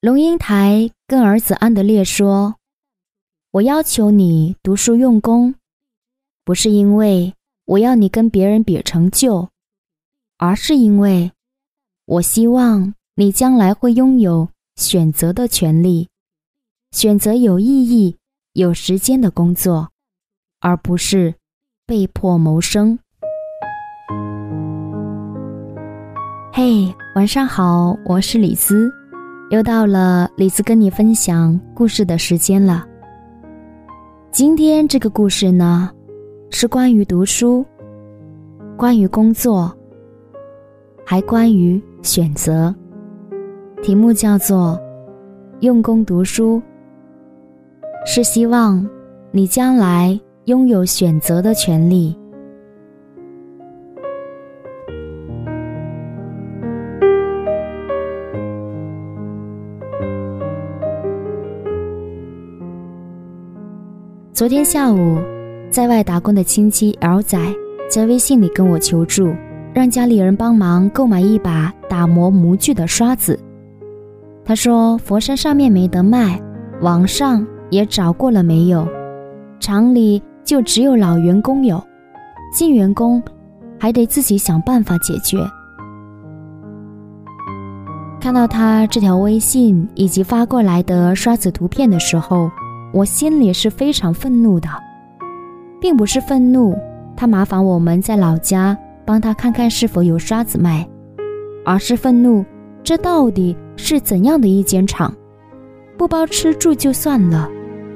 龙应台跟儿子安德烈说：“我要求你读书用功，不是因为我要你跟别人比成就，而是因为，我希望你将来会拥有选择的权利，选择有意义、有时间的工作，而不是被迫谋生。”嘿，晚上好，我是李斯，又到了李子跟你分享故事的时间了。今天这个故事呢，是关于读书，关于工作，还关于选择。题目叫做“用功读书”，是希望你将来拥有选择的权利。昨天下午，在外打工的亲戚 L 仔在微信里跟我求助，让家里人帮忙购买一把打磨模具的刷子。他说佛山上面没得卖，网上也找过了没有，厂里就只有老员工有，新员工还得自己想办法解决。看到他这条微信以及发过来的刷子图片的时候。我心里是非常愤怒的，并不是愤怒他麻烦我们在老家帮他看看是否有刷子卖，而是愤怒这到底是怎样的一间厂，不包吃住就算了，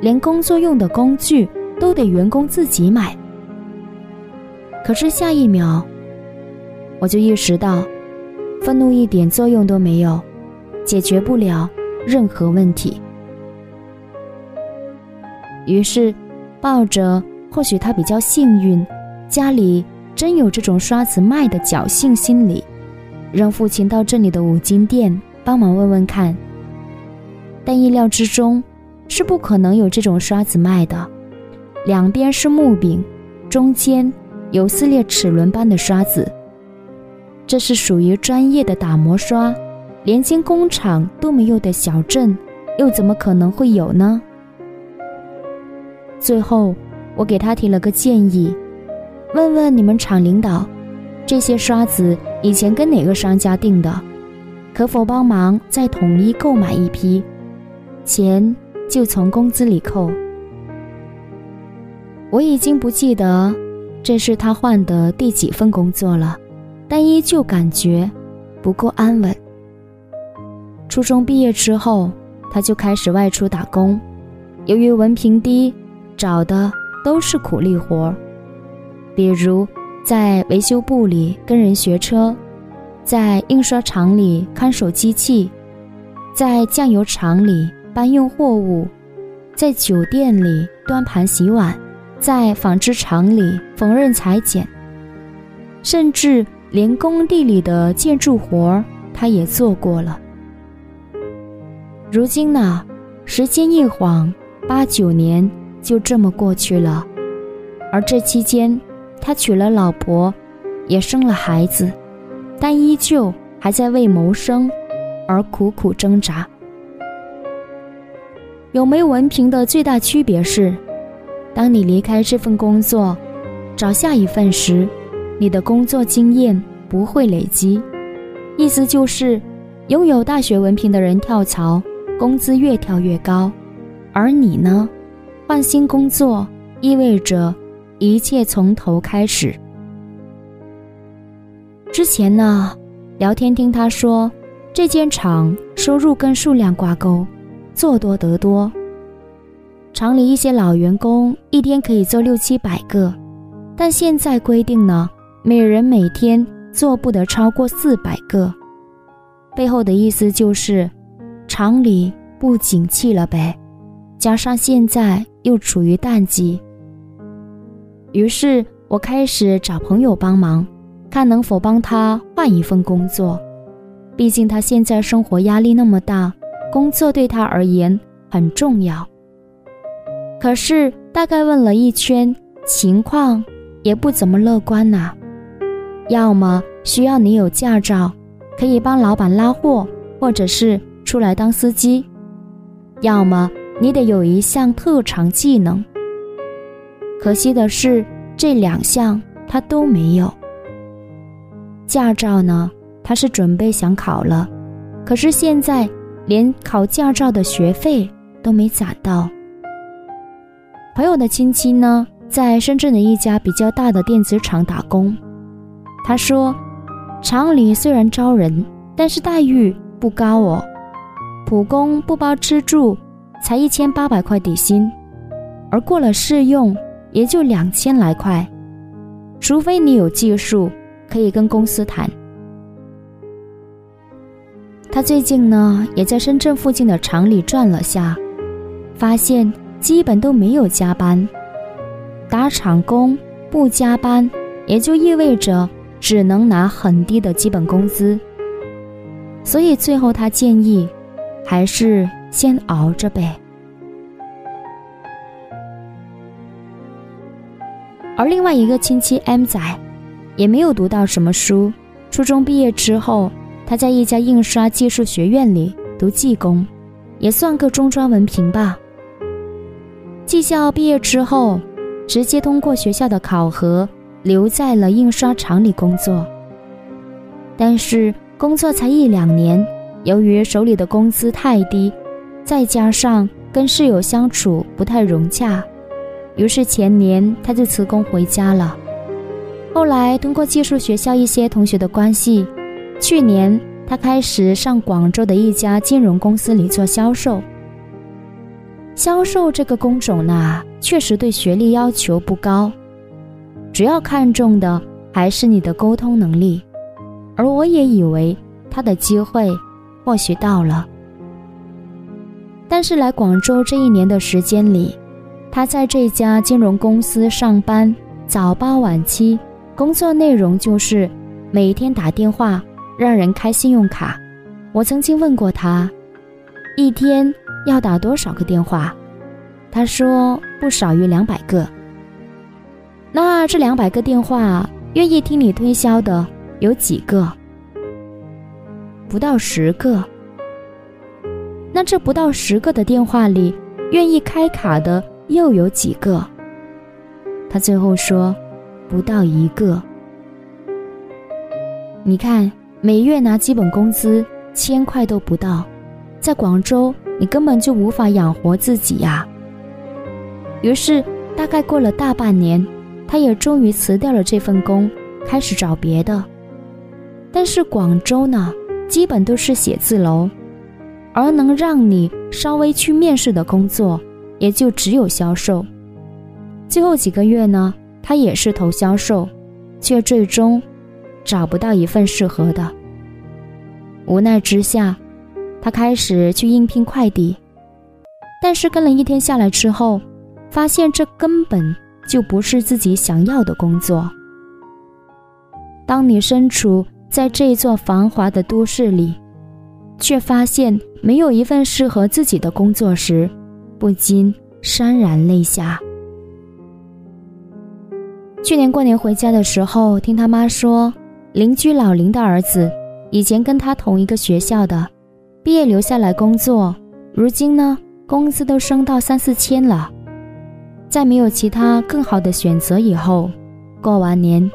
连工作用的工具都得员工自己买。可是下一秒，我就意识到，愤怒一点作用都没有，解决不了任何问题。于是，抱着或许他比较幸运，家里真有这种刷子卖的侥幸心理，让父亲到这里的五金店帮忙问问看。但意料之中，是不可能有这种刷子卖的。两边是木柄，中间有撕裂齿轮般的刷子，这是属于专业的打磨刷，连间工厂都没有的小镇，又怎么可能会有呢？最后，我给他提了个建议，问问你们厂领导，这些刷子以前跟哪个商家订的，可否帮忙再统一购买一批，钱就从工资里扣。我已经不记得这是他换的第几份工作了，但依旧感觉不够安稳。初中毕业之后，他就开始外出打工，由于文凭低。找的都是苦力活，比如在维修部里跟人学车，在印刷厂里看守机器，在酱油厂里搬运货物，在酒店里端盘洗碗，在纺织厂里缝纫裁剪，甚至连工地里的建筑活儿他也做过了。如今呢，时间一晃，八九年。就这么过去了，而这期间，他娶了老婆，也生了孩子，但依旧还在为谋生而苦苦挣扎。有没文凭的最大区别是，当你离开这份工作，找下一份时，你的工作经验不会累积。意思就是，拥有大学文凭的人跳槽，工资越跳越高，而你呢？换新工作意味着一切从头开始。之前呢，聊天听他说，这间厂收入跟数量挂钩，做多得多。厂里一些老员工一天可以做六七百个，但现在规定呢，每人每天做不得超过四百个。背后的意思就是，厂里不景气了呗。加上现在又处于淡季，于是我开始找朋友帮忙，看能否帮他换一份工作。毕竟他现在生活压力那么大，工作对他而言很重要。可是大概问了一圈，情况也不怎么乐观呐。要么需要你有驾照，可以帮老板拉货，或者是出来当司机，要么你得有一项特长技能。可惜的是，这两项他都没有。驾照呢，他是准备想考了，可是现在连考驾照的学费都没攒到。朋友的亲戚呢，在深圳的一家比较大的电子厂打工，他说，厂里虽然招人，但是待遇不高哦，普工不包吃住，才一千八百块底薪，而过了试用。也就两千来块，除非你有技术，可以跟公司谈。他最近呢，也在深圳附近的厂里转了下，发现基本都没有加班。打厂工不加班，也就意味着只能拿很低的基本工资。所以最后他建议，还是先熬着呗。而另外一个亲戚 M 仔，也没有读到什么书。初中毕业之后，他在一家印刷技术学院里读技工，也算个中专文凭吧。技校毕业之后，直接通过学校的考核，留在了印刷厂里工作。但是工作才一两年，由于手里的工资太低，再加上跟室友相处不太融洽。于是前年他就辞工回家了。后来通过技术学校一些同学的关系，去年他开始上广州的一家金融公司里做销售。销售这个工种呢，确实对学历要求不高，主要看重的还是你的沟通能力。而我也以为他的机会或许到了，但是来广州这一年的时间里。他在这家金融公司上班，早八晚七，工作内容就是每天打电话让人开信用卡。我曾经问过他，一天要打多少个电话？他说不少于两百个。那这两百个电话，愿意听你推销的有几个？不到十个。那这不到十个的电话里，愿意开卡的？又有几个？他最后说，不到一个。你看，每月拿基本工资千块都不到，在广州你根本就无法养活自己呀。于是，大概过了大半年，他也终于辞掉了这份工，开始找别的。但是广州呢，基本都是写字楼，而能让你稍微去面试的工作。也就只有销售。最后几个月呢，他也是投销售，却最终找不到一份适合的。无奈之下，他开始去应聘快递，但是跟了一天下来之后，发现这根本就不是自己想要的工作。当你身处在这座繁华的都市里，却发现没有一份适合自己的工作时，不禁潸然泪下。去年过年回家的时候，听他妈说，邻居老林的儿子，以前跟他同一个学校的，毕业留下来工作，如今呢，工资都升到三四千了。在没有其他更好的选择以后，过完年，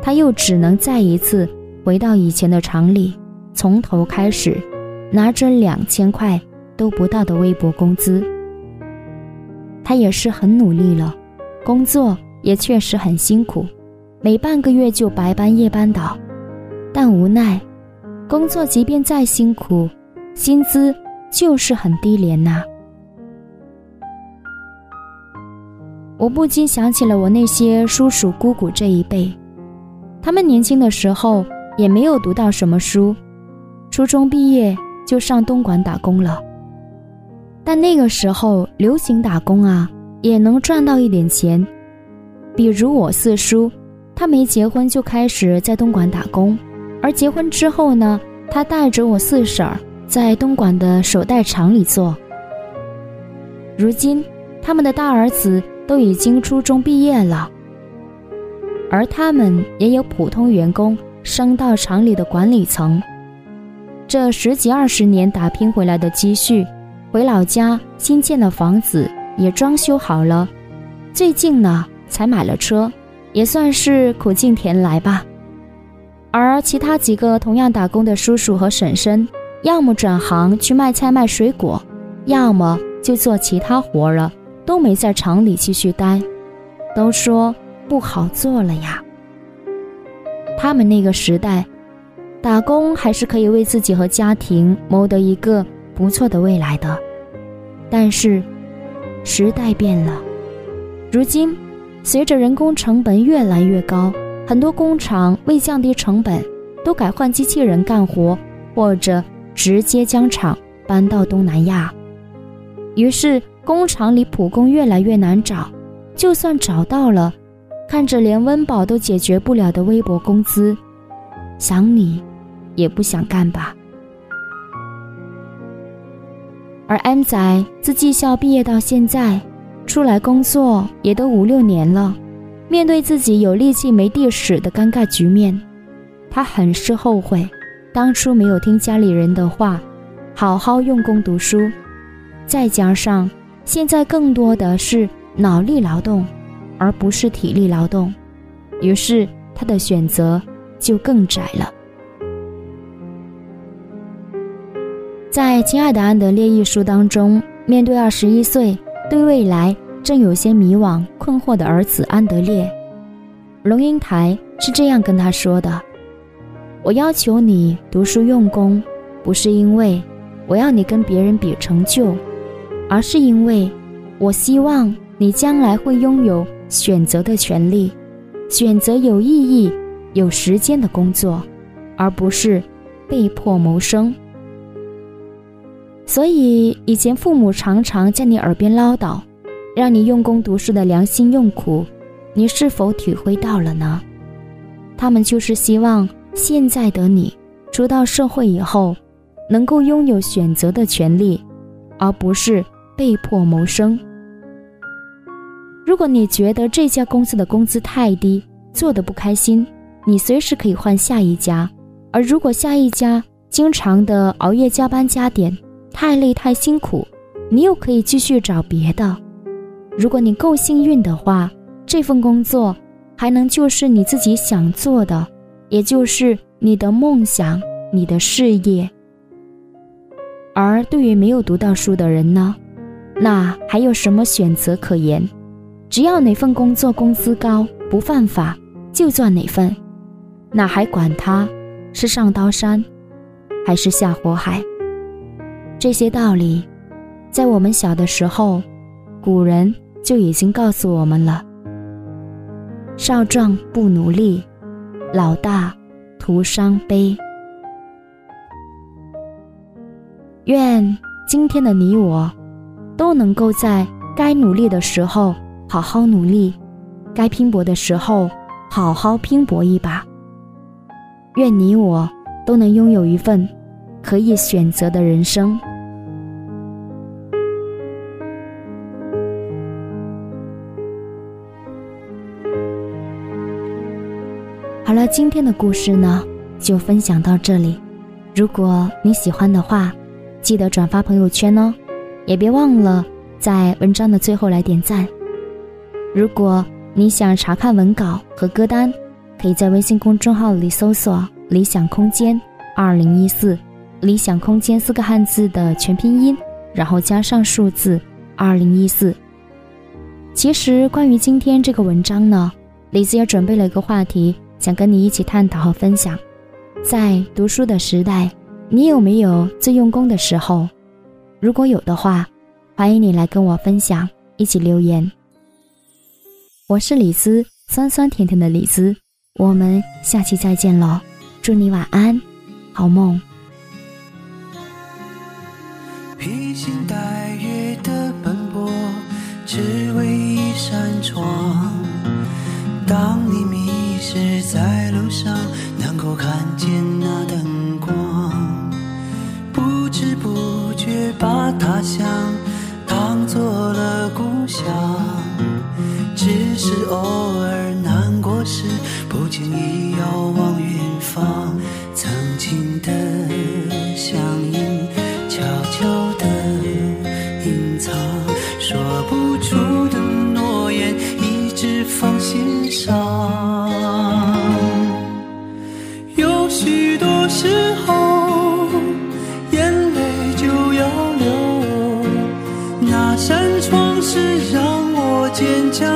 他又只能再一次回到以前的厂里，从头开始，拿着两千块都不到的微薄工资。他也是很努力了，工作也确实很辛苦，每半个月就白班夜班倒，但无奈，工作即便再辛苦，薪资就是很低廉呐。我不禁想起了我那些叔叔姑姑这一辈，他们年轻的时候也没有读到什么书，初中毕业就上东莞打工了。但那个时候流行打工啊，也能赚到一点钱。比如我四叔，他没结婚就开始在东莞打工，而结婚之后呢，他带着我四婶儿在东莞的手袋厂里做。如今他们的大儿子都已经初中毕业了，而他们也有普通员工升到厂里的管理层。这十几二十年打拼回来的积蓄，回老家新建的房子也装修好了，最近呢才买了车，也算是苦尽甜来吧。而其他几个同样打工的叔叔和婶婶，要么转行去卖菜卖水果，要么就做其他活了，都没在厂里继续待，都说不好做了呀。他们那个时代，打工还是可以为自己和家庭谋得一个不错的未来的。但是，时代变了，如今，随着人工成本越来越高。很多工厂为降低成本，都改换机器人干活，或者直接将厂搬到东南亚。于是工厂里普工越来越难找，就算找到了，看着连温饱都解决不了的微薄工资，想你也不想干吧。而 M 仔自技校毕业到现在，出来工作也都五六年了。面对自己有力气没地使的尴尬局面，他很是后悔，当初没有听家里人的话，好好用功读书。再加上现在更多的是脑力劳动，而不是体力劳动，于是他的选择就更窄了。在《亲爱的安德烈》一书当中，面对二十一岁，对未来。正有些迷惘困惑的儿子安德烈，龙应台是这样跟他说的：“我要求你读书用功，不是因为我要你跟别人比成就，而是因为我希望你将来会拥有选择的权利，选择有意义、有时间的工作，而不是被迫谋生。所以以前父母常常在你耳边唠叨。”让你用功读书的良心用苦，你是否体会到了呢？他们就是希望现在的你出到社会以后，能够拥有选择的权利，而不是被迫谋生。如果你觉得这家公司的工资太低，做的不开心，你随时可以换下一家；而如果下一家经常的熬夜加班加点，太累太辛苦，你又可以继续找别的。如果你够幸运的话，这份工作还能就是你自己想做的，也就是你的梦想、你的事业。而对于没有读到书的人呢，那还有什么选择可言？只要哪份工作工资高、不犯法，就做哪份，哪还管他是上刀山，还是下火海？这些道理，在我们小的时候，古人。就已经告诉我们了：少壮不努力，老大徒伤悲。愿今天的你我，都能够在该努力的时候好好努力，该拼搏的时候好好拼搏一把。愿你我都能拥有一份可以选择的人生。好了，今天的故事呢，就分享到这里。如果你喜欢的话，记得转发朋友圈哦，也别忘了在文章的最后来点赞。如果你想查看文稿和歌单，可以在微信公众号里搜索“理想空间二零一四”，“理想空间”四个汉字的全拼音，然后加上数字二零一四。其实关于今天这个文章呢，李子也准备了一个话题。想跟你一起探讨和分享，在读书的时代，你有没有最用功的时候？如果有的话，欢迎你来跟我分享，一起留言。我是李子，酸酸甜甜的李子，我们下期再见喽！祝你晚安，好梦。披星戴月的奔波，只为一扇窗。当你迷。是在路上能够看见那灯光，不知不觉把他乡当做了故乡。只是偶尔难过时，不经意遥望远方，坚强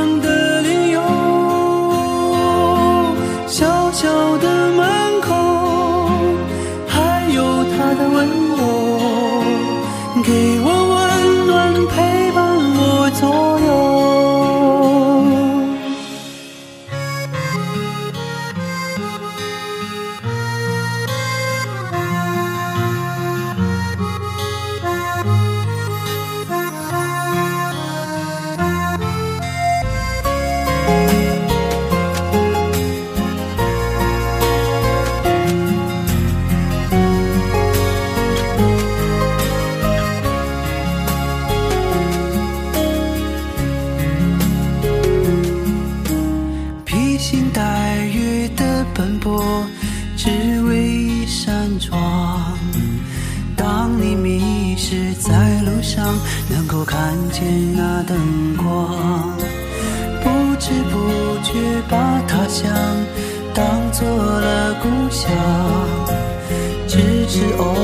是偶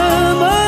怎么